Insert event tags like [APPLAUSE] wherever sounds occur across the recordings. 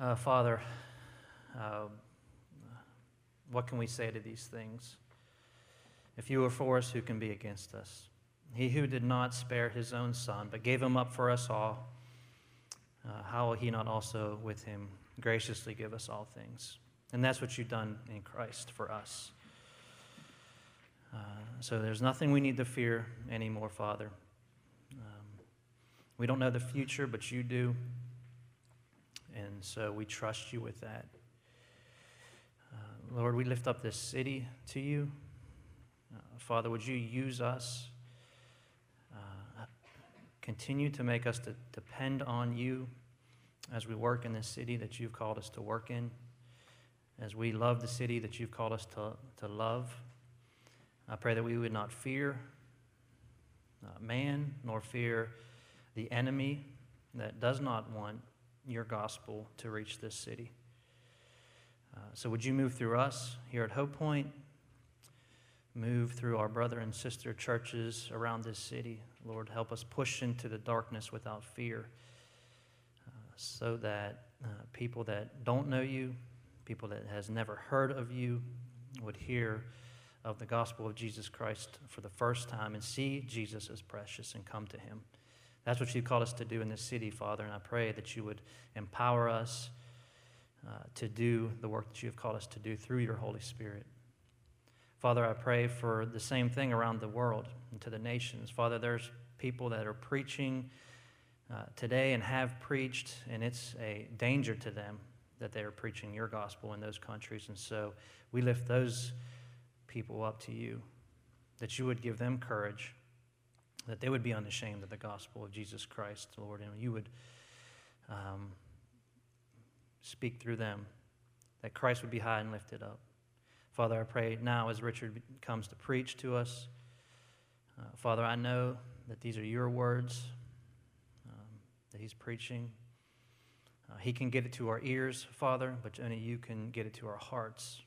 Uh, Father, uh, what can we say to these things? If you are for us, who can be against us? He who did not spare his own son, but gave him up for us all, uh, how will he not also with him graciously give us all things? And that's what you've done in Christ for us. Uh, so there's nothing we need to fear anymore, Father. Um, we don't know the future, but you do. And so we trust you with that. Uh, Lord, we lift up this city to you. Uh, Father, would you use us? Uh, continue to make us to depend on you as we work in this city that you've called us to work in, as we love the city that you've called us to, to love. I pray that we would not fear uh, man nor fear the enemy that does not want your gospel to reach this city. Uh, so, would you move through us here at Hope Point? Move through our brother and sister churches around this city. Lord, help us push into the darkness without fear uh, so that uh, people that don't know you, people that has never heard of you, would hear of the gospel of Jesus Christ for the first time and see Jesus as precious and come to him. That's what you called us to do in this city, Father, and I pray that you would empower us uh, to do the work that you have called us to do through your Holy Spirit. Father, I pray for the same thing around the world and to the nations. Father, there's people that are preaching uh, today and have preached, and it's a danger to them that they are preaching your gospel in those countries. And so we lift those people up to you, that you would give them courage, that they would be unashamed of the gospel of Jesus Christ, Lord, and you would um, speak through them, that Christ would be high and lifted up. Father, I pray now as Richard comes to preach to us, uh, Father, I know that these are your words um, that he's preaching. Uh, he can get it to our ears, Father, but only you can get it to our hearts.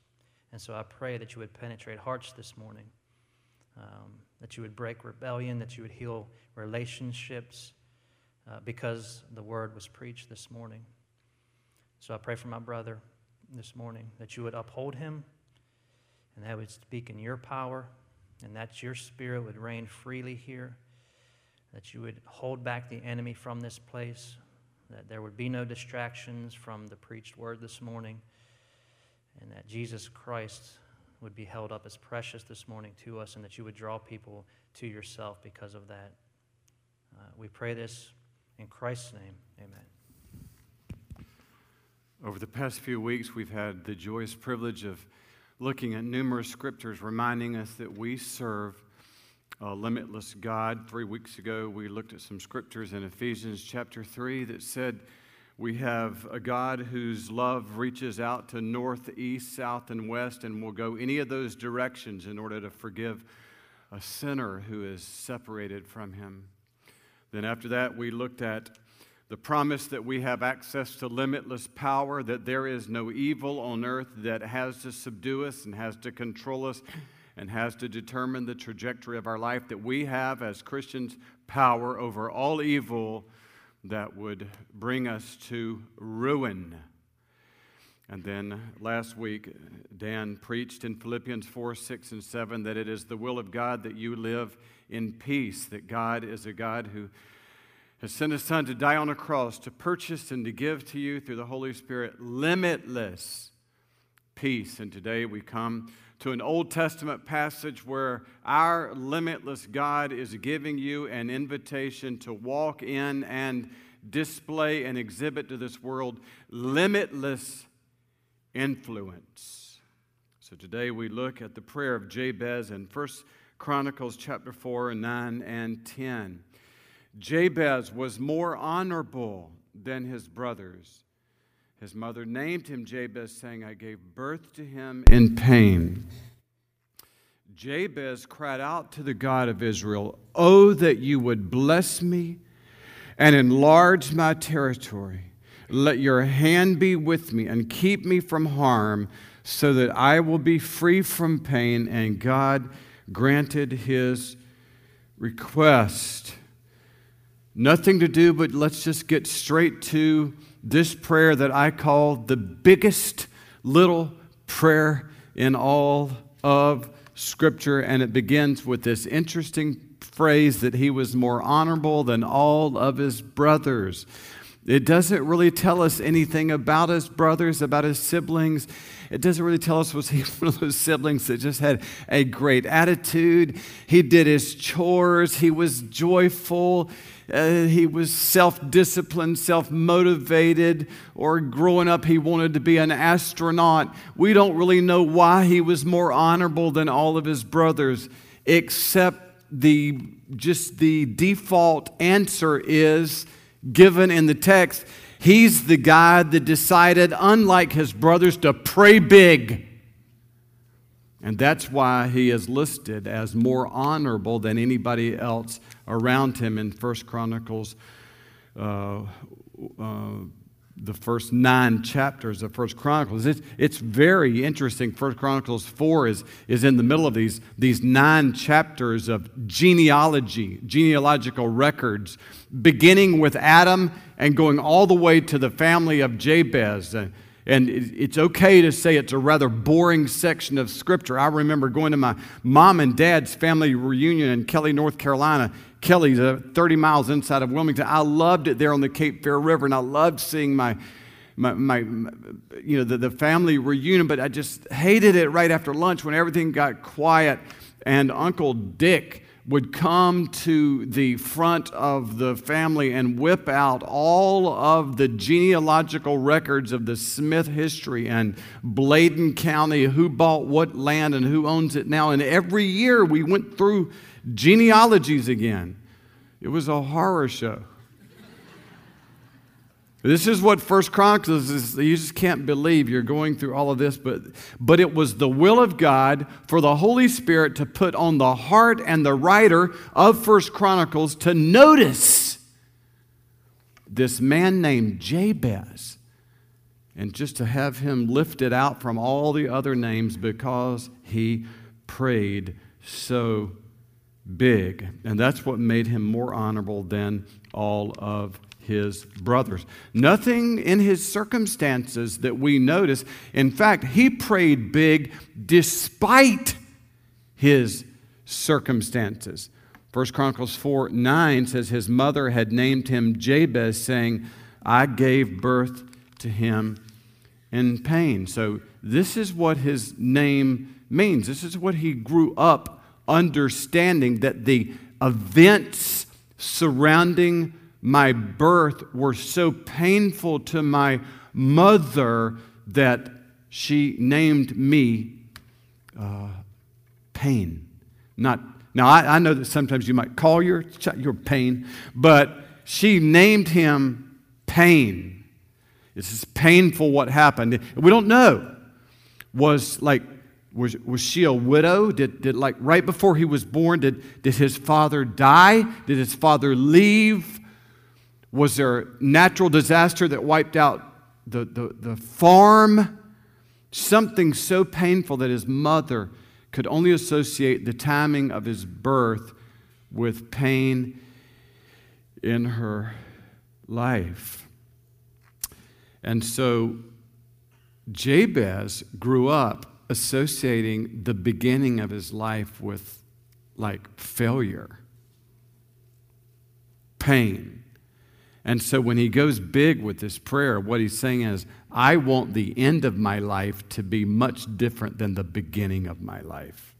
And so I pray that you would penetrate hearts this morning, um, that you would break rebellion, that you would heal relationships uh, because the word was preached this morning. So I pray for my brother this morning that you would uphold him and that would speak in your power and that your spirit would reign freely here, that you would hold back the enemy from this place, that there would be no distractions from the preached word this morning and that Jesus Christ would be held up as precious this morning to us, and that you would draw people to yourself because of that. Uh, we pray this in Christ's name. Amen. Over the past few weeks, we've had the joyous privilege of looking at numerous scriptures reminding us that we serve a limitless God. Three weeks ago, we looked at some scriptures in Ephesians chapter 3 that said, we have a God whose love reaches out to north, east, south, and west, and will go any of those directions in order to forgive a sinner who is separated from him. Then, after that, we looked at the promise that we have access to limitless power, that there is no evil on earth that has to subdue us and has to control us and has to determine the trajectory of our life, that we have as Christians power over all evil that would bring us to ruin. And then last week, Dan preached in Philippians 4 6 and 7 that it is the will of God that you live in peace, that God is a God who has sent his Son to die on a cross to purchase and to give to you through the Holy Spirit limitless peace. And today we come to an Old Testament passage where our limitless God is giving you an invitation to walk in and display and exhibit to this world limitless influence. So today we look at the prayer of Jabez in 1 Chronicles chapter 4 and 9 and 10. Jabez was more honorable than his brothers his mother named him Jabez, saying, I gave birth to him in pain. Jabez cried out to the God of Israel, Oh, that you would bless me and enlarge my territory. Let your hand be with me and keep me from harm, so that I will be free from pain. And God granted his request. nothing to do but let's just get straight to this prayer that I call the biggest little prayer in all of Scripture. And it begins with this interesting phrase that he was more honorable than all of his brothers. It doesn't really tell us anything about his brothers, about his siblings. It doesn't really tell us was he [LAUGHS] one of those siblings that just had a great attitude. He did his chores. He was joyful. Uh, he was self disciplined, self motivated, or growing up he wanted to be an astronaut. We don't really know why he was more honorable than all of his brothers, except the just the default answer is given in the text. He's the guy that decided, unlike his brothers, to pray big. And that's why he is listed as more honorable than anybody else around him in First Chronicles uh, uh, the first nine chapters of First Chronicles. It's, it's very interesting. First Chronicles 4 is, is in the middle of these, these nine chapters of genealogy, genealogical records, beginning with Adam and going all the way to the family of Jabez. And, and it's okay to say it's a rather boring section of Scripture. I remember going to my mom and dad's family reunion in Kelly, North Carolina. Kelly's uh, 30 miles inside of Wilmington. I loved it there on the Cape Fear River, and I loved seeing my, my, my, you know, the, the family reunion, but I just hated it right after lunch when everything got quiet and Uncle Dick would come to the front of the family and whip out all of the genealogical records of the Smith history and Bladen County, who bought what land and who owns it now. And every year we went through genealogies again. It was a horror show. This is what First Chronicles is. You just can't believe you're going through all of this, but, but it was the will of God for the Holy Spirit to put on the heart and the writer of First Chronicles to notice this man named Jabez and just to have him lifted out from all the other names because he prayed so big. And that's what made him more honorable than all of his brothers. Nothing in his circumstances that we notice. In fact, he prayed big despite his circumstances. 1 Chronicles 4 9 says his mother had named him Jabez, saying, I gave birth to him in pain. So, this is what his name means. This is what he grew up understanding that the events surrounding my birth were so painful to my mother that she named me uh, pain. Not now. I, I, know that sometimes you might call your your pain, but she named him pain. This is painful. What happened? We don't know. Was like was, was she a widow? Did, did like right before he was born, did, did his father die? Did his father leave? Was there a natural disaster that wiped out the, the, the farm? Something so painful that his mother could only associate the timing of his birth with pain in her life. And so Jabez grew up associating the beginning of his life with like failure, pain, and so when he goes big with this prayer, what he's saying is, I want the end of my life to be much different than the beginning of my life.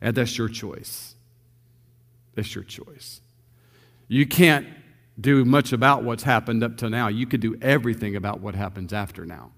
And that's your choice. That's your choice. You can't do much about what's happened up to now. You could do everything about what happens after now.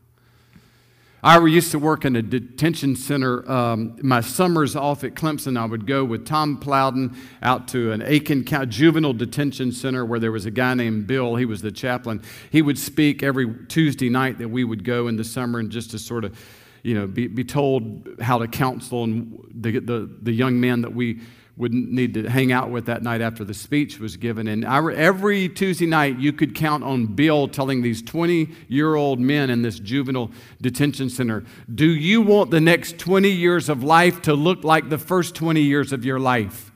I used to work in a detention center. Um, my summers off at Clemson, I would go with Tom Plowden out to an Aiken County juvenile detention center where there was a guy named Bill. He was the chaplain. He would speak every Tuesday night that we would go in the summer and just to sort of, you know, be, be told how to counsel and the, the, the young men that we would need to hang out with that night after the speech was given. And I, every Tuesday night, you could count on Bill telling these 20 year old men in this juvenile detention center, Do you want the next 20 years of life to look like the first 20 years of your life?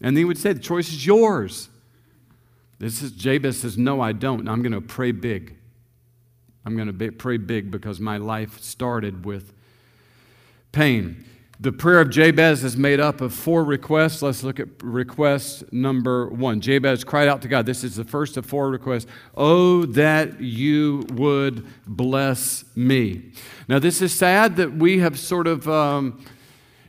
And he would say, The choice is yours. This is Jabez says, No, I don't. I'm going to pray big. I'm going to pray big because my life started with pain. The prayer of Jabez is made up of four requests. Let's look at request number one. Jabez cried out to God. This is the first of four requests. Oh, that you would bless me. Now, this is sad that we have sort of um,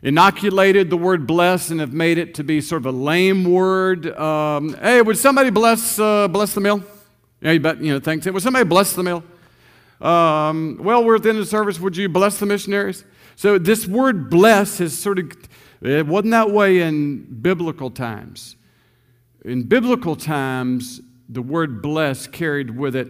inoculated the word bless and have made it to be sort of a lame word. Um, hey, would somebody bless, uh, bless the meal? Yeah, you bet, you know, thanks. Would somebody bless the meal? Um, well, we're at the end of the service. Would you bless the missionaries? So this word bless is sort of, it wasn't that way in biblical times. In biblical times, the word bless carried with it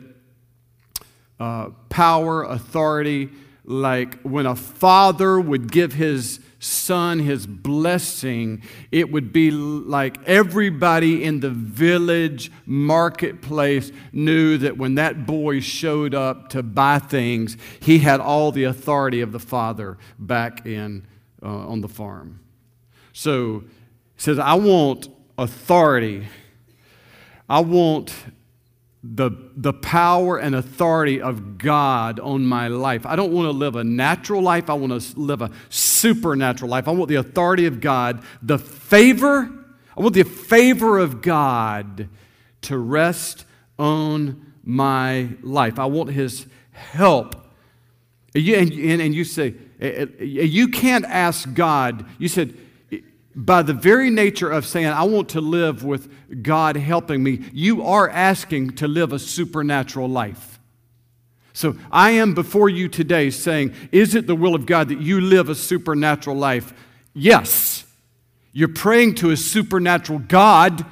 uh, power, authority, like when a father would give his son his blessing, it would be like everybody in the village marketplace knew that when that boy showed up to buy things, he had all the authority of the father back in uh, on the farm. So he says, I want authority. I want the, the power and authority of God on my life. I don't want to live a natural life. I want to live a supernatural life. I want the authority of God, the favor. I want the favor of God to rest on my life. I want His help. And, and you say, you can't ask God. You said, by the very nature of saying, I want to live with God helping me, you are asking to live a supernatural life. So I am before you today saying, Is it the will of God that you live a supernatural life? Yes. You're praying to a supernatural God.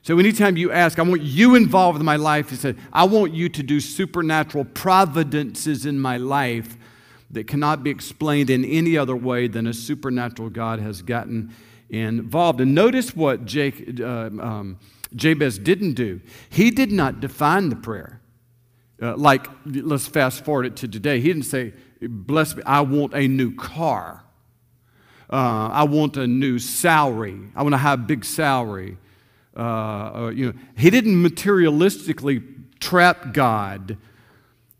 So anytime you ask, I want you involved in my life, he said, I want you to do supernatural providences in my life that cannot be explained in any other way than a supernatural God has gotten involved. And notice what Jake, uh, um, Jabez didn't do. He did not define the prayer. Uh, like, let's fast forward it to today. He didn't say, Bless me, I want a new car. Uh, I want a new salary. I want to have a big salary. Uh, uh, you know, he didn't materialistically trap God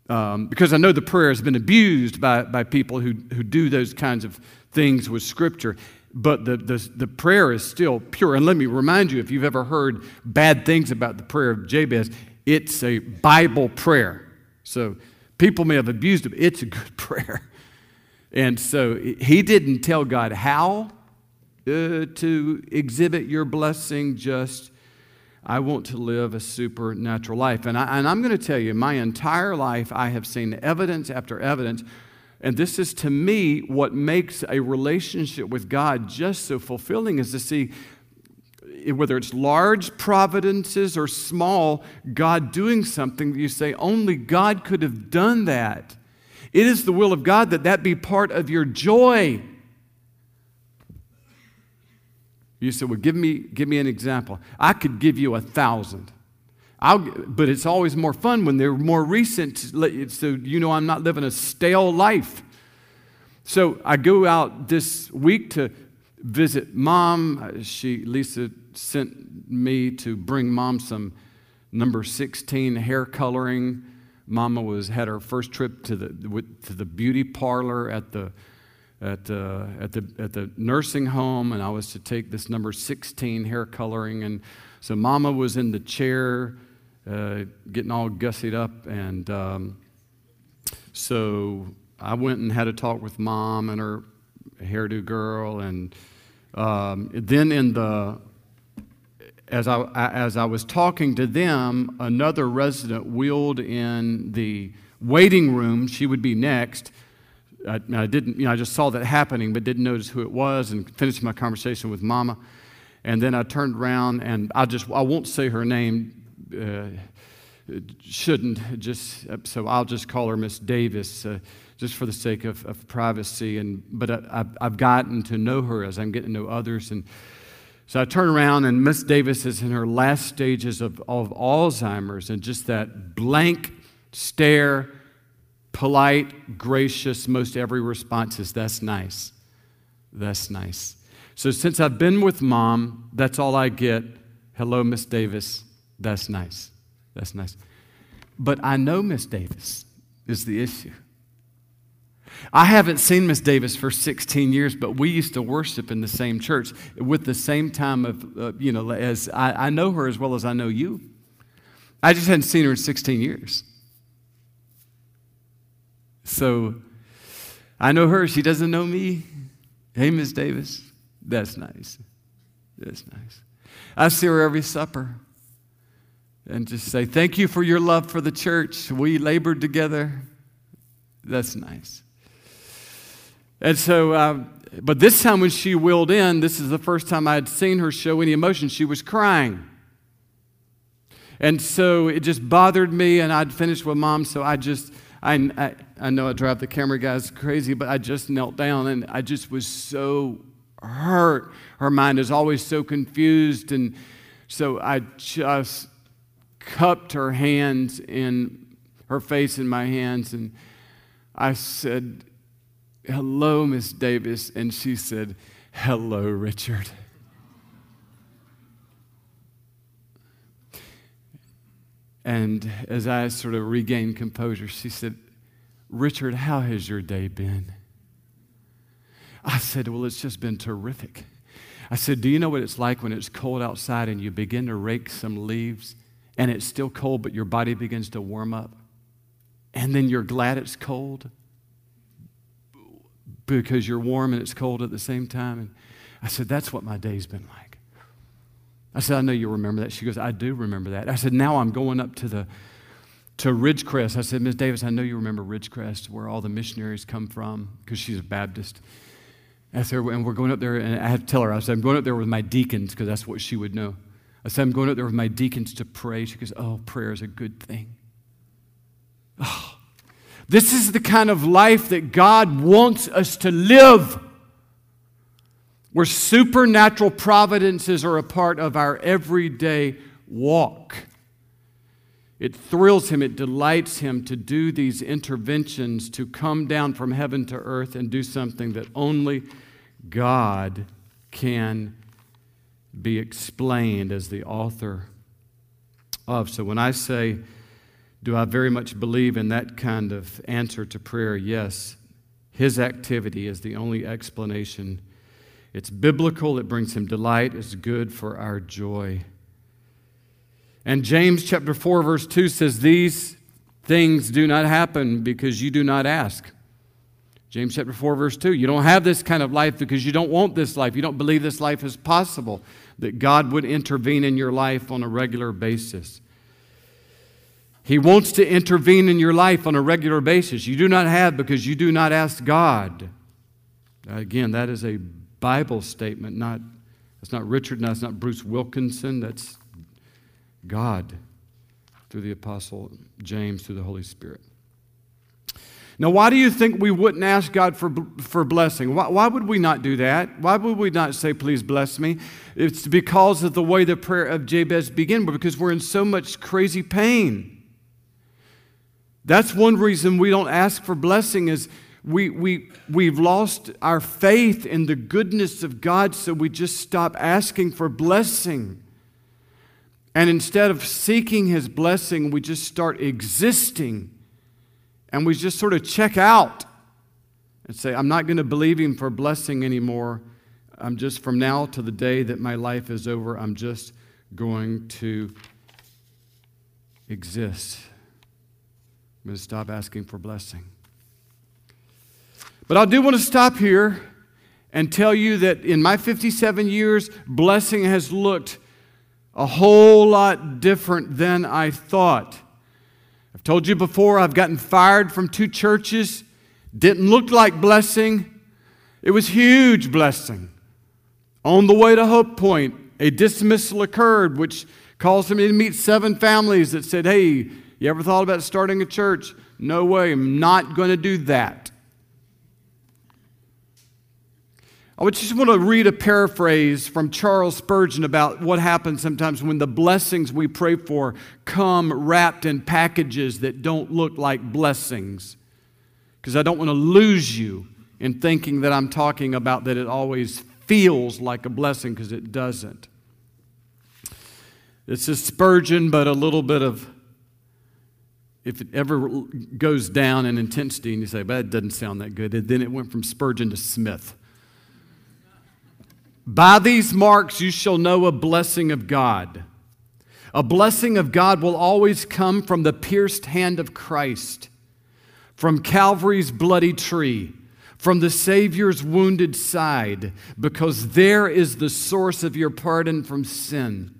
um, because I know the prayer has been abused by, by people who, who do those kinds of things with Scripture but the, the, the prayer is still pure. And let me remind you if you've ever heard bad things about the prayer of Jabez, it's a Bible prayer. So people may have abused it, it's a good [LAUGHS] prayer. And so he didn't tell God how uh, to exhibit your blessing, just, I want to live a supernatural life. And, I, and I'm going to tell you, my entire life, I have seen evidence after evidence and this is to me what makes a relationship with God just so fulfilling is to see eh, whether it's large providences or small, God doing something that you say, only God could have done that. It is the will of God that that be part of your joy. You say, well, give me, give me an example. I could give you a thousand. I'll, but it's always more fun when they're more recent, so you know I'm not living a stale life. So I go out this week to visit mom. She, Lisa, sent me to bring mom some number 16 hair coloring. Mama was had her first trip to the to the beauty parlor at the at, uh, at, the, at the nursing home, and I was to take this number 16 hair coloring. And so Mama was in the chair uh, getting all gussied up. And um, so I went and had a talk with mom and her hairdo girl. And um, then in the as I, as I was talking to them, another resident wheeled in the waiting room. She would be next. I, I, didn't, you know, I just saw that happening, but didn't notice who it was, and finished my conversation with Mama. And then I turned around, and I just, I won't say her name uh, shouldn't just so I'll just call her Miss Davis uh, just for the sake of, of privacy and but I, have I've gotten to know her as I'm getting to know others and so I turn around and Miss Davis is in her last stages of, of Alzheimer's and just that blank stare polite gracious most every response is that's nice that's nice So since I've been with mom, that's all I get. Hello, Miss Davis. That's nice. That's nice. But I know Miss Davis is the issue. I haven't seen Miss Davis for 16 years, but we used to worship in the same church with the same time of, uh, you know, as I, I know her as well as I know you. I just hadn't seen her in 16 years. So I know her. She doesn't know me. Hey, Miss Davis. That's nice. That's nice. I see her every supper and just say, Thank you for your love for the church. We labored together. That's nice. And so, uh, but this time when she wheeled in, this is the first time I had seen her show any emotion. She was crying. And so it just bothered me, and I'd finished with mom, so I just, I, I, I know I drive the camera guys crazy, but I just knelt down and I just was so hurt. Her mind is always so confused. And so I just cupped her hands in her face in my hands and I said, Hello, Miss Davis. And she said, Hello, Richard. And as I sort of regained composure, she said, Richard, how has your day been? I said, Well, it's just been terrific. I said, Do you know what it's like when it's cold outside and you begin to rake some leaves and it's still cold, but your body begins to warm up? And then you're glad it's cold because you're warm and it's cold at the same time. And I said, That's what my day's been like. I said, I know you remember that. She goes, I do remember that. I said, Now I'm going up to the to Ridgecrest. I said, Miss Davis, I know you remember Ridgecrest, where all the missionaries come from, because she's a Baptist. I said, and we're going up there, and I had to tell her, I said, I'm going up there with my deacons, because that's what she would know. I said, I'm going up there with my deacons to pray. She goes, Oh, prayer is a good thing. Oh, this is the kind of life that God wants us to live, where supernatural providences are a part of our everyday walk. It thrills him, it delights him to do these interventions, to come down from heaven to earth and do something that only God can be explained as the author of. So when I say, do I very much believe in that kind of answer to prayer? Yes. His activity is the only explanation. It's biblical, it brings him delight, it's good for our joy. And James chapter 4 verse 2 says these things do not happen because you do not ask. James chapter 4 verse 2. You don't have this kind of life because you don't want this life. You don't believe this life is possible that God would intervene in your life on a regular basis. He wants to intervene in your life on a regular basis. You do not have because you do not ask God. Again, that is a Bible statement, not that's not Richard, that's not Bruce Wilkinson, that's God through the Apostle James, through the Holy Spirit. Now, why do you think we wouldn't ask God for, for blessing? Why, why would we not do that? Why would we not say, please bless me? It's because of the way the prayer of Jabez began, because we're in so much crazy pain. That's one reason we don't ask for blessing is we, we, we've lost our faith in the goodness of God, so we just stop asking for blessing. And instead of seeking his blessing, we just start existing and we just sort of check out and say, I'm not going to believe him for blessing anymore. I'm just, from now to the day that my life is over, I'm just going to exist. I'm going to stop asking for blessing. But I do want to stop here and tell you that in my 57 years, blessing has looked a whole lot different than I thought. I've told you before, I've gotten fired from two churches. Didn't look like blessing. It was huge blessing. On the way to Hope Point, a dismissal occurred, which caused me to meet seven families that said, Hey, you ever thought about starting a church? No way, I'm not going to do that. I just want to read a paraphrase from Charles Spurgeon about what happens sometimes when the blessings we pray for come wrapped in packages that don't look like blessings. Because I don't want to lose you in thinking that I'm talking about that it always feels like a blessing because it doesn't. It's a Spurgeon, but a little bit of, if it ever goes down in intensity and you say, but that doesn't sound that good, then it went from Spurgeon to Smith. By these marks you shall know a blessing of God. A blessing of God will always come from the pierced hand of Christ, from Calvary's bloody tree, from the Savior's wounded side, because there is the source of your pardon from sin.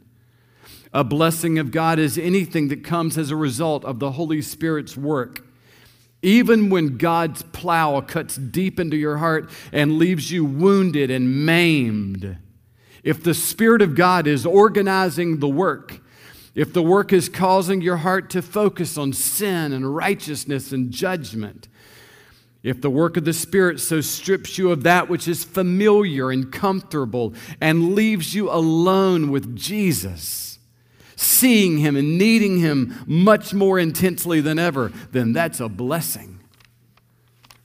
A blessing of God is anything that comes as a result of the Holy Spirit's work. Even when God's plow cuts deep into your heart and leaves you wounded and maimed, if the Spirit of God is organizing the work, if the work is causing your heart to focus on sin and righteousness and judgment, if the work of the Spirit so strips you of that which is familiar and comfortable and leaves you alone with Jesus, seeing Him and needing Him much more intensely than ever, then that's a blessing.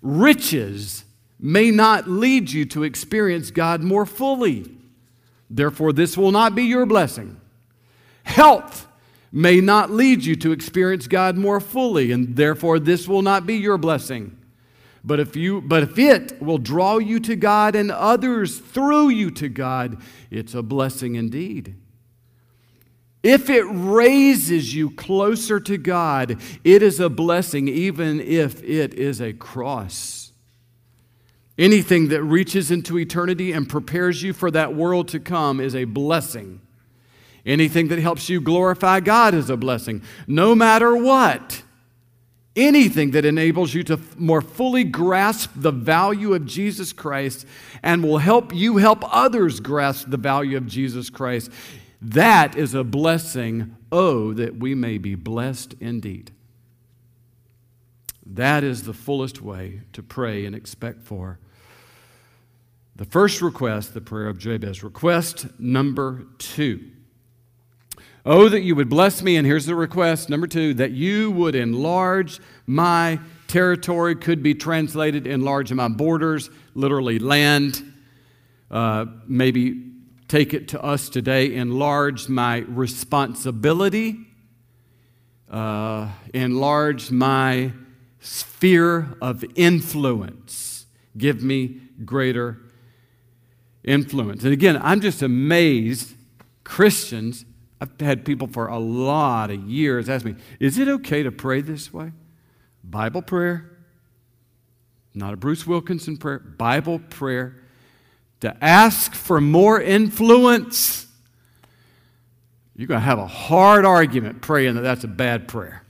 Riches may not lead you to experience God more fully. Therefore, this will not be your blessing. Health may not lead you to experience God more fully, and therefore, this will not be your blessing. But if, you, but if it will draw you to God and others through you to God, it's a blessing indeed. If it raises you closer to God, it is a blessing, even if it is a cross. Anything that reaches into eternity and prepares you for that world to come is a blessing. Anything that helps you glorify God is a blessing, no matter what. Anything that enables you to more fully grasp the value of Jesus Christ and will help you help others grasp the value of Jesus Christ that is a blessing. Oh, that we may be blessed indeed. That is the fullest way to pray and expect for. The first request, the prayer of Jabez. Request number two. Oh, that you would bless me. And here's the request number two that you would enlarge my territory, could be translated enlarge my borders, literally land, uh, maybe take it to us today, enlarge my responsibility, uh, enlarge my sphere of influence, give me greater influence. And again, I'm just amazed, Christians, I've had people for a lot of years ask me, is it okay to pray this way? Bible prayer, not a Bruce Wilkinson prayer, Bible prayer to ask for more influence, you're going to have a hard argument praying that that's a bad prayer.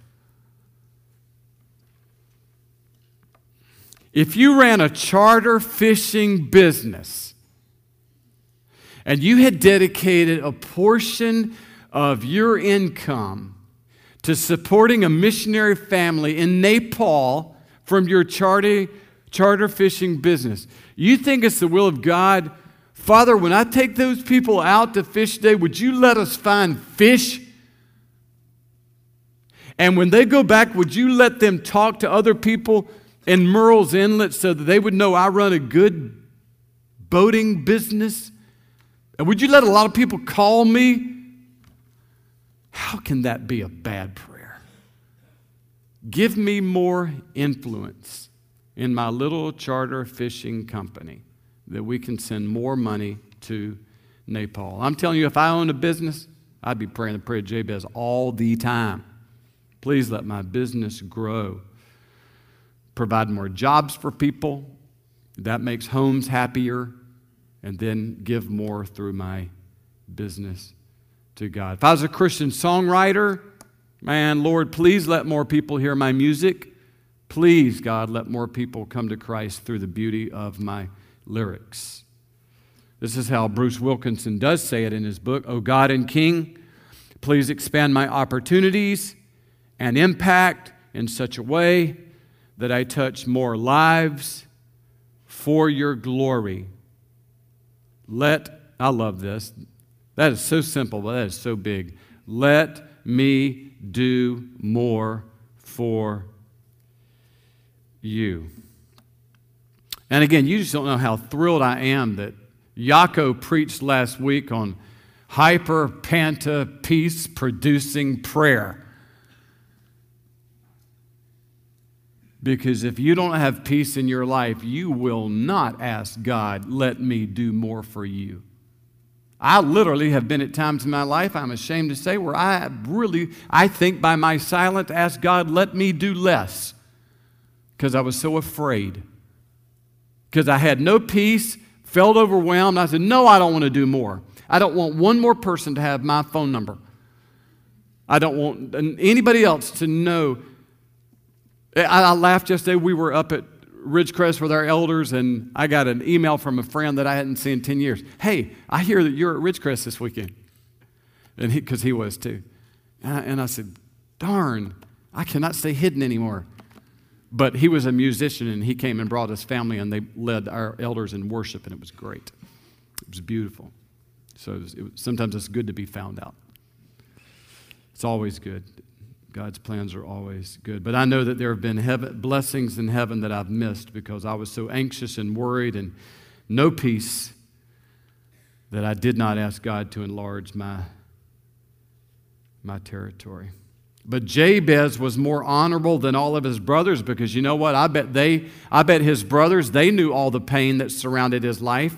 If you ran a charter fishing business and you had dedicated a portion of your income to supporting a missionary family in Nepal from your charter, charter fishing business, you think it's the will of God? Father, when I take those people out to fish today, would you let us find fish? And when they go back, would you let them talk to other people in Murrells Inlet so that they would know I run a good boating business? And would you let a lot of people call me? How can that be a bad prayer? Give me more influence in my little charter fishing company that we can send more money to Nepal. I'm telling you, if I owned a business, I'd be praying the prayer of Jabez all the time. Please let my business grow. Provide more jobs for people. That makes homes happier. And then give more through my business to God. If I was a Christian songwriter, man, Lord, please let more people hear my music. Please, God, let more people come to Christ through the beauty of my lyrics. This is how Bruce Wilkinson does say it in his book, O God and King, please expand my opportunities and impact in such a way that I touch more lives for your glory. Let, I love this. That is so simple, but that is so big. Let me do more for you. And again, you just don't know how thrilled I am that Yako preached last week on hyper panta peace producing prayer. Because if you don't have peace in your life, you will not ask God, let me do more for you. I literally have been at times in my life, I'm ashamed to say, where I really, I think by my silence, ask God, let me do less. Because I was so afraid. Because I had no peace, felt overwhelmed. I said, no, I don't want to do more. I don't want one more person to have my phone number. I don't want anybody else to know I, I laughed yesterday. We were up at Ridgecrest with our elders, and I got an email from a friend that I hadn't seen in 10 years. Hey, I hear that you're at Ridgecrest this weekend. And because he, he, was too. And I, and I said, darn, I cannot stay hidden anymore. But he was a musician, and he came and brought his family, and they led our elders in worship, and it was great. It was beautiful. So it was, it sometimes it's good to be found out. It's always good. God's plans are always good. But I know that there have been heaven, blessings in heaven that I've missed because I was so anxious and worried and no peace that I did not ask God to enlarge my, my territory. But Jabez was more honorable than all of his brothers because you know what? I bet they I bet his brothers they knew all the pain that surrounded his life.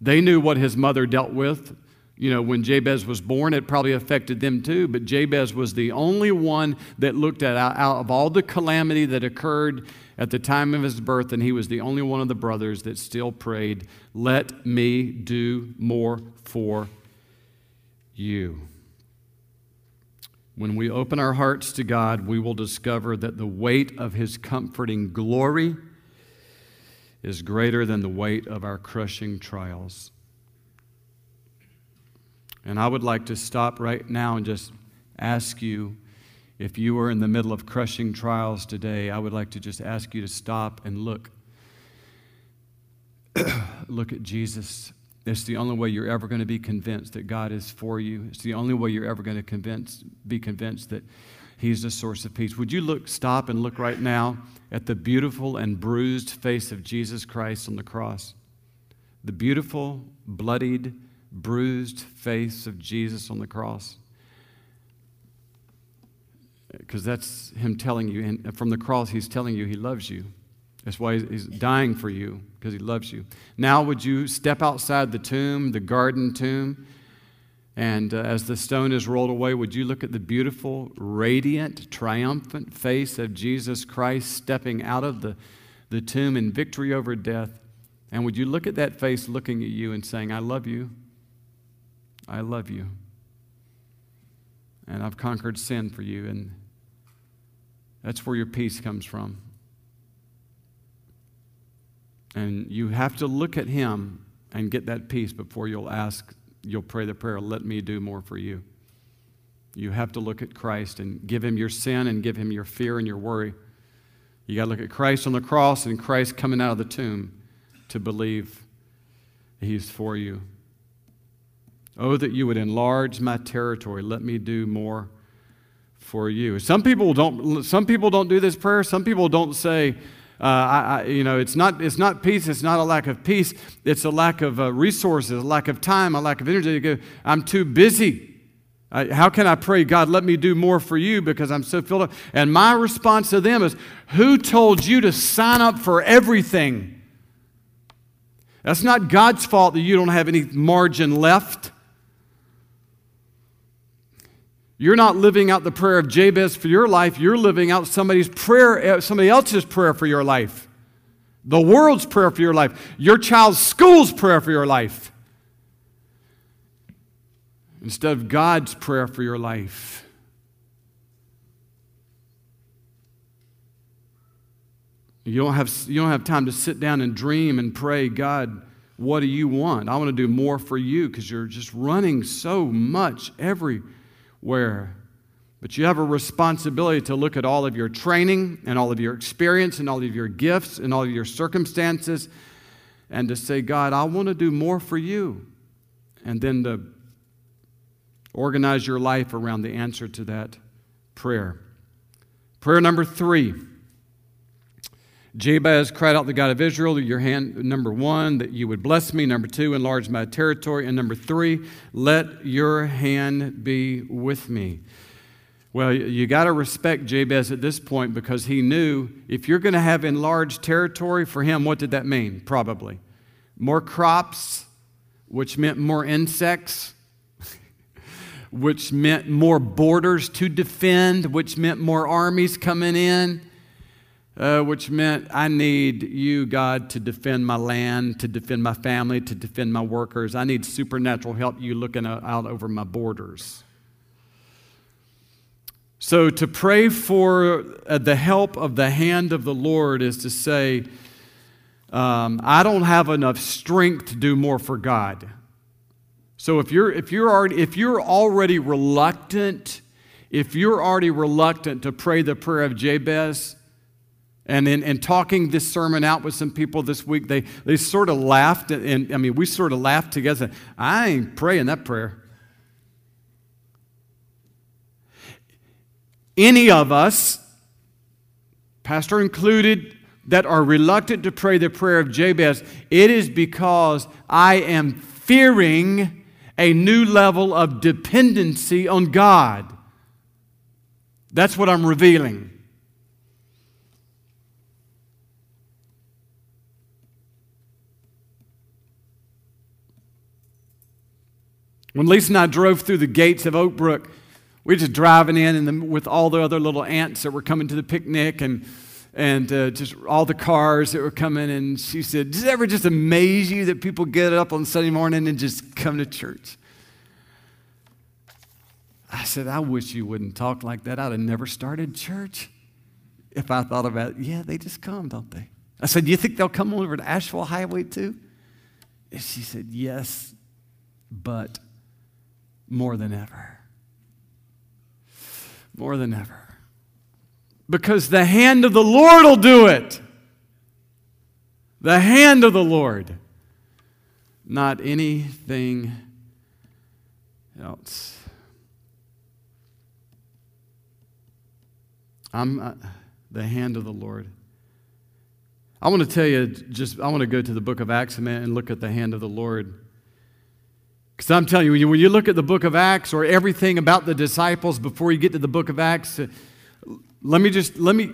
They knew what his mother dealt with you know, when Jabez was born, it probably affected them too, but Jabez was the only one that looked at out of all the calamity that occurred at the time of his birth, and he was the only one of the brothers that still prayed, Let me do more for you. When we open our hearts to God, we will discover that the weight of his comforting glory is greater than the weight of our crushing trials. And I would like to stop right now and just ask you if you are in the middle of crushing trials today, I would like to just ask you to stop and look. [CLEARS THROAT] look at Jesus. It's the only way you're ever going to be convinced that God is for you. It's the only way you're ever going to convince, be convinced that He's the source of peace. Would you look, stop and look right now at the beautiful and bruised face of Jesus Christ on the cross? The beautiful, bloodied, bruised face of Jesus on the cross. Because that's Him telling you, and from the cross, He's telling you He loves you. That's why He's dying for you, because He loves you. Now, would you step outside the tomb, the garden tomb, and uh, as the stone is rolled away, would you look at the beautiful, radiant, triumphant face of Jesus Christ stepping out of the, the tomb in victory over death? And would you look at that face looking at you and saying, I love you? I love you. And I've conquered sin for you. And that's where your peace comes from. And you have to look at Him and get that peace before you'll ask, you'll pray the prayer, let me do more for you. You have to look at Christ and give Him your sin and give Him your fear and your worry. You got to look at Christ on the cross and Christ coming out of the tomb to believe He's for you. Oh, that you would enlarge my territory. Let me do more for you. Some people don't, some people don't do this prayer. Some people don't say, uh, I, I, you know, it's not, it's not peace. It's not a lack of peace. It's a lack of uh, resources, a lack of time, a lack of energy. I'm too busy. How can I pray, God, let me do more for you because I'm so filled up? And my response to them is, Who told you to sign up for everything? That's not God's fault that you don't have any margin left. You're not living out the prayer of Jabez for your life. You're living out somebody's prayer, uh, somebody else's prayer for your life. The world's prayer for your life. Your child's school's prayer for your life. Instead of God's prayer for your life. You don't have, you don't have time to sit down and dream and pray, God, what do you want? I want to do more for you because you're just running so much every where. But you have a responsibility to look at all of your training and all of your experience and all of your gifts and all of your circumstances and to say, God, I want to do more for you. And then to organize your life around the answer to that prayer. Prayer number three Jabez cried out the God of Israel, your hand, number one, that you would bless me. Number two, enlarge my territory. And number three, let your hand be with me. Well, you got to respect Jabez at this point because he knew if you're going to have enlarged territory for him, what did that mean? Probably more crops, which meant more insects, [LAUGHS] which meant more borders to defend, which meant more armies coming in uh, which meant I need you, God, to defend my land, to defend my family, to defend my workers. I need supernatural help, you looking out over my borders. So, to pray for uh, the help of the hand of the Lord is to say, um, I don't have enough strength to do more for God. So, if you're, if you're, already, if you're already reluctant, if you're already reluctant to pray the prayer of Jabez, and in, in talking this sermon out with some people this week, they, they sort of laughed. And I mean, we sort of laughed together. I ain't praying that prayer. Any of us, pastor included, that are reluctant to pray the prayer of Jabez, it is because I am fearing a new level of dependency on God. That's what I'm revealing. When Lisa and I drove through the gates of Oakbrook, we were just driving in and with all the other little ants that were coming to the picnic and, and uh, just all the cars that were coming. And she said, Does it ever just amaze you that people get up on Sunday morning and just come to church? I said, I wish you wouldn't talk like that. I'd have never started church if I thought about it. Yeah, they just come, don't they? I said, Do you think they'll come over to Asheville Highway too? And she said, Yes, but more than ever. More than ever. Because the hand of the Lord will do it. The hand of the Lord. Not anything else. I'm uh, the hand of the Lord. I want to tell you just, I want to go to the book of Acts and look at the hand of the Lord. Because I'm telling you, when you look at the book of Acts or everything about the disciples before you get to the book of Acts, uh, let me just, let me,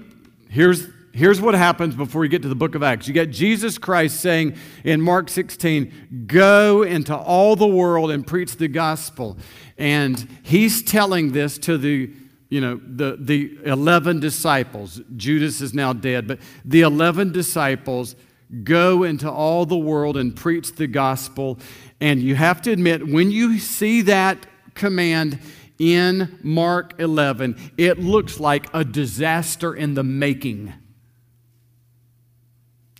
here's, here's what happens before you get to the book of Acts. You get Jesus Christ saying in Mark 16, go into all the world and preach the gospel. And he's telling this to the, you know, the, the 11 disciples. Judas is now dead, but the 11 disciples go into all the world and preach the gospel. And you have to admit, when you see that command in Mark 11, it looks like a disaster in the making.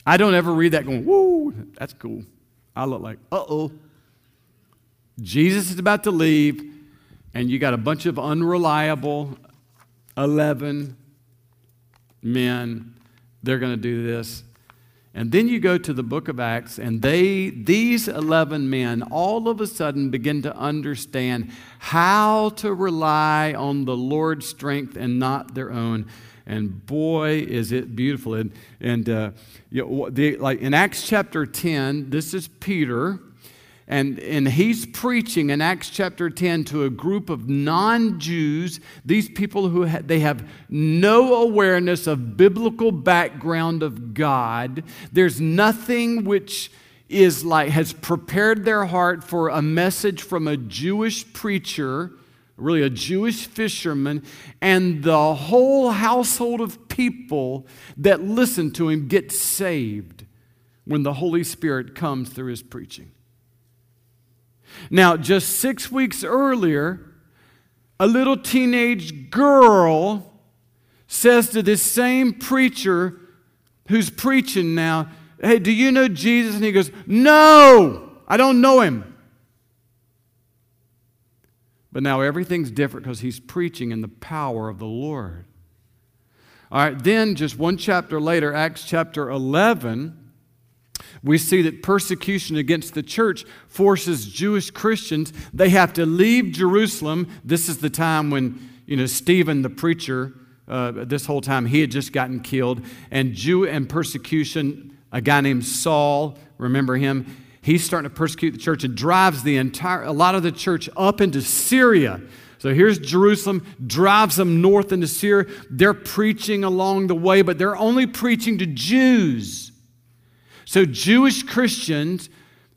I don't ever read that going, woo, that's cool. I look like, uh oh. Jesus is about to leave, and you got a bunch of unreliable 11 men. They're going to do this. And then you go to the book of Acts, and they, these 11 men, all of a sudden begin to understand how to rely on the Lord's strength and not their own. And boy, is it beautiful. And, and uh, you know, the, like in Acts chapter 10, this is Peter and, and he's preaching in Acts chapter 10 to a group of non-Jews, these people who ha- they have no awareness of biblical background of God. There's nothing which is like has prepared their heart for a message from a Jewish preacher, really a Jewish fisherman, and the whole household of people that listen to him get saved when the Holy Spirit comes through his preaching. Now, just six weeks earlier, a little teenage girl says to this same preacher who's preaching now, Hey, do you know Jesus? And he goes, No, I don't know him. But now everything's different because he's preaching in the power of the Lord. All right, then just one chapter later, Acts chapter 11 we see that persecution against the church forces Jewish Christians, they have to leave Jerusalem. This is the time when, you know, Stephen the preacher, uh, this whole time. He had just gotten killed. And Jew and persecution, a guy named Saul, remember him? He's starting to persecute the church and drives the entire, a lot of the church up into Syria. So here's Jerusalem, drives them north into Syria. They're preaching along the way, but they're only preaching to Jews. So Jewish Christians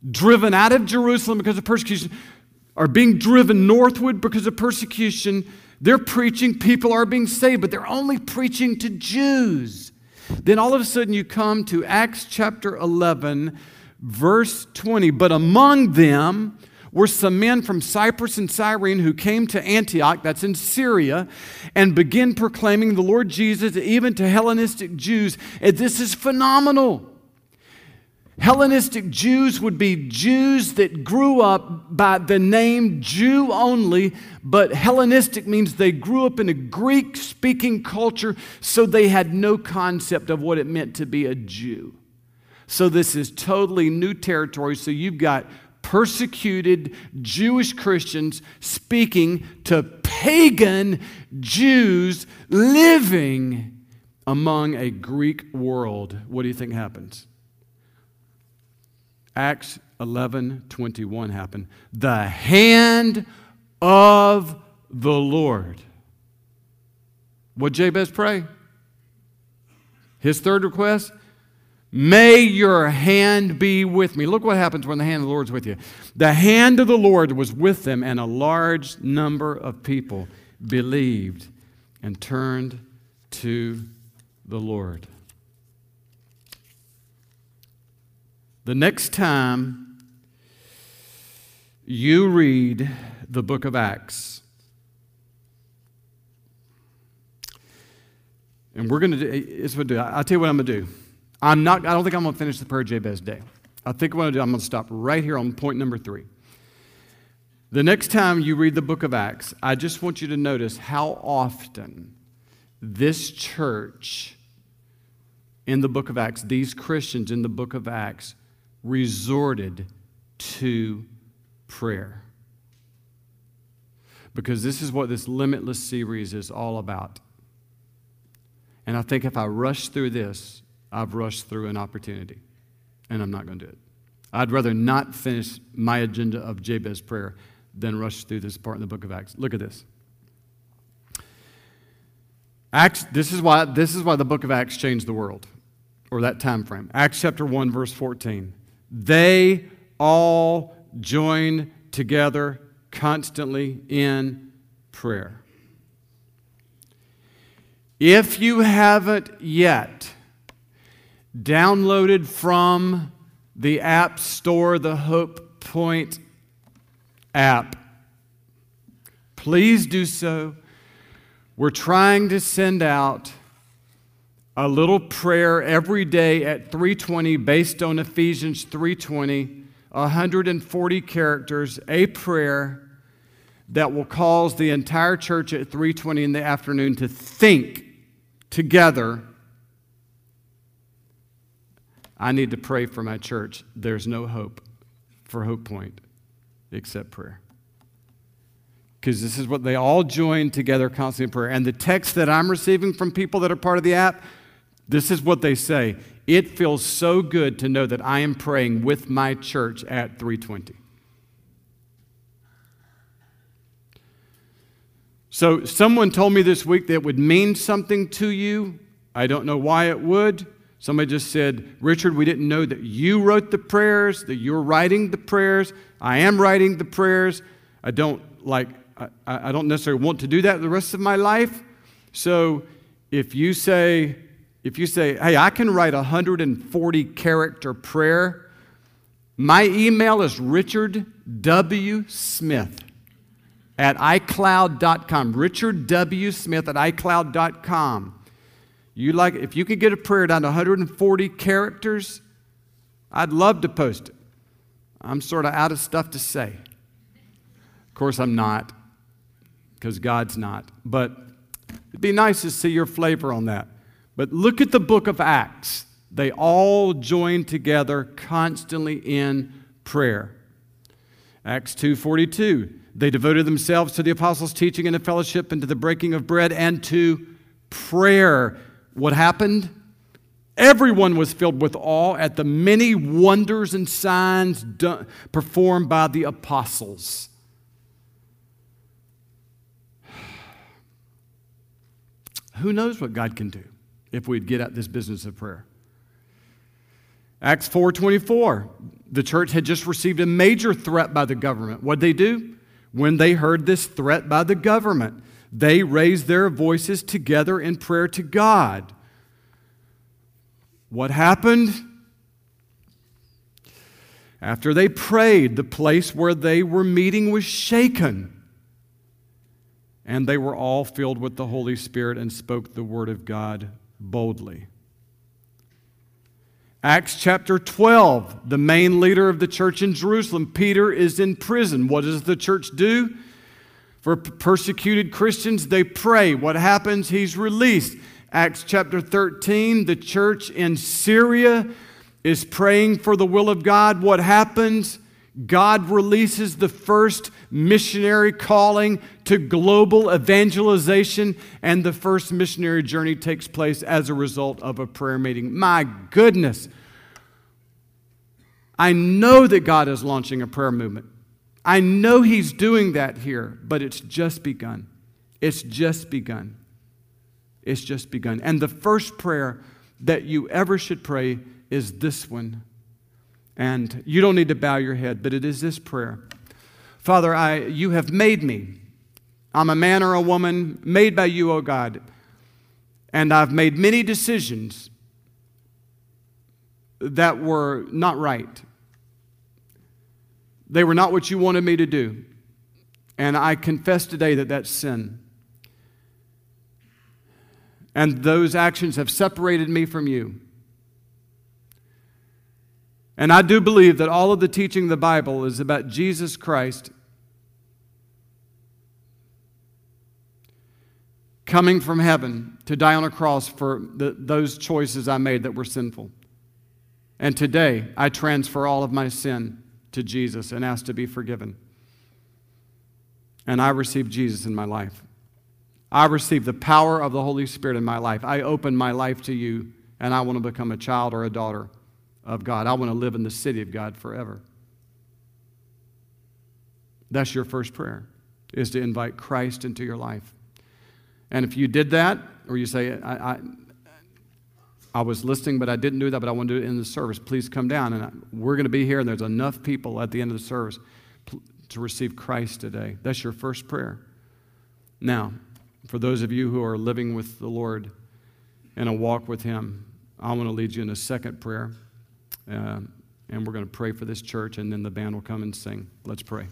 driven out of Jerusalem because of persecution are being driven northward because of persecution. They're preaching, people are being saved, but they're only preaching to Jews. Then all of a sudden you come to Acts chapter 11, verse 20. But among them, were some men from Cyprus and Cyrene who came to Antioch, that's in Syria, and began proclaiming the Lord Jesus even to Hellenistic Jews. And this is phenomenal. Hellenistic Jews would be Jews that grew up by the name Jew only, but Hellenistic means they grew up in a Greek speaking culture, so they had no concept of what it meant to be a Jew. So this is totally new territory. So you've got persecuted Jewish Christians speaking to pagan Jews living among a Greek world. What do you think happens? Acts 11 21 happened. The hand of the Lord. What Jabez pray? His third request May your hand be with me. Look what happens when the hand of the Lord is with you. The hand of the Lord was with them, and a large number of people believed and turned to the Lord. The next time you read the book of Acts, and we're going to do, I'll tell you what I'm going to do. I'm not, I don't think I'm going to finish the prayer Jabez day. I think what I'm going to do, I'm going to stop right here on point number three. The next time you read the book of Acts, I just want you to notice how often this church in the book of Acts, these Christians in the book of Acts, resorted to prayer. Because this is what this limitless series is all about. And I think if I rush through this, I've rushed through an opportunity, and I'm not going to do it. I'd rather not finish my agenda of Jabez prayer than rush through this part in the book of Acts. Look at this. Acts, this is why this is why the book of Acts changed the world, or that time frame. Acts chapter 1, verse 14. They all join together constantly in prayer. If you haven't yet downloaded from the App Store, the Hope Point app. Please do so. We're trying to send out a little prayer every day at 320 based on Ephesians 320, 140 characters, a prayer that will cause the entire church at 320 in the afternoon to think together I need to pray for my church. There's no hope for Hope Point except prayer. Because this is what they all join together constantly in prayer. And the text that I'm receiving from people that are part of the app, this is what they say. It feels so good to know that I am praying with my church at 320. So, someone told me this week that it would mean something to you. I don't know why it would. Somebody just said, Richard, we didn't know that you wrote the prayers, that you're writing the prayers. I am writing the prayers. I don't like, I, I don't necessarily want to do that the rest of my life. So if you say, if you say, hey, I can write a 140 character prayer, my email is Richard W. Smith at iCloud.com. Richard W. Smith at iCloud.com. You like if you could get a prayer down to 140 characters, I'd love to post it. I'm sort of out of stuff to say. Of course, I'm not, because God's not. But it'd be nice to see your flavor on that. But look at the book of Acts. They all join together constantly in prayer. Acts 2:42. They devoted themselves to the apostles' teaching and the fellowship and to the breaking of bread and to prayer. What happened? Everyone was filled with awe at the many wonders and signs done, performed by the apostles. [SIGHS] Who knows what God can do if we'd get at this business of prayer? Acts 4:24. The church had just received a major threat by the government. What'd they do? When they heard this threat by the government, they raised their voices together in prayer to God. What happened? After they prayed, the place where they were meeting was shaken. And they were all filled with the Holy Spirit and spoke the word of God boldly. Acts chapter 12, the main leader of the church in Jerusalem, Peter, is in prison. What does the church do? For persecuted Christians, they pray. What happens? He's released. Acts chapter 13, the church in Syria is praying for the will of God. What happens? God releases the first missionary calling to global evangelization, and the first missionary journey takes place as a result of a prayer meeting. My goodness. I know that God is launching a prayer movement. I know He's doing that here, but it's just begun. It's just begun. It's just begun. And the first prayer that you ever should pray is this one. And you don't need to bow your head, but it is this prayer Father, I, you have made me. I'm a man or a woman made by you, O God. And I've made many decisions that were not right. They were not what you wanted me to do. And I confess today that that's sin. And those actions have separated me from you. And I do believe that all of the teaching of the Bible is about Jesus Christ coming from heaven to die on a cross for the, those choices I made that were sinful. And today, I transfer all of my sin to Jesus and ask to be forgiven. And I receive Jesus in my life. I receive the power of the Holy Spirit in my life. I open my life to you, and I want to become a child or a daughter of God. I want to live in the city of God forever. That's your first prayer, is to invite Christ into your life. And if you did that, or you say, I, I, I was listening, but I didn't do that, but I want to do it in the service, please come down. And we're going to be here, and there's enough people at the end of the service to receive Christ today. That's your first prayer. Now, for those of you who are living with the Lord in a walk with Him, I want to lead you in a second prayer. Uh, and we're going to pray for this church, and then the band will come and sing. Let's pray.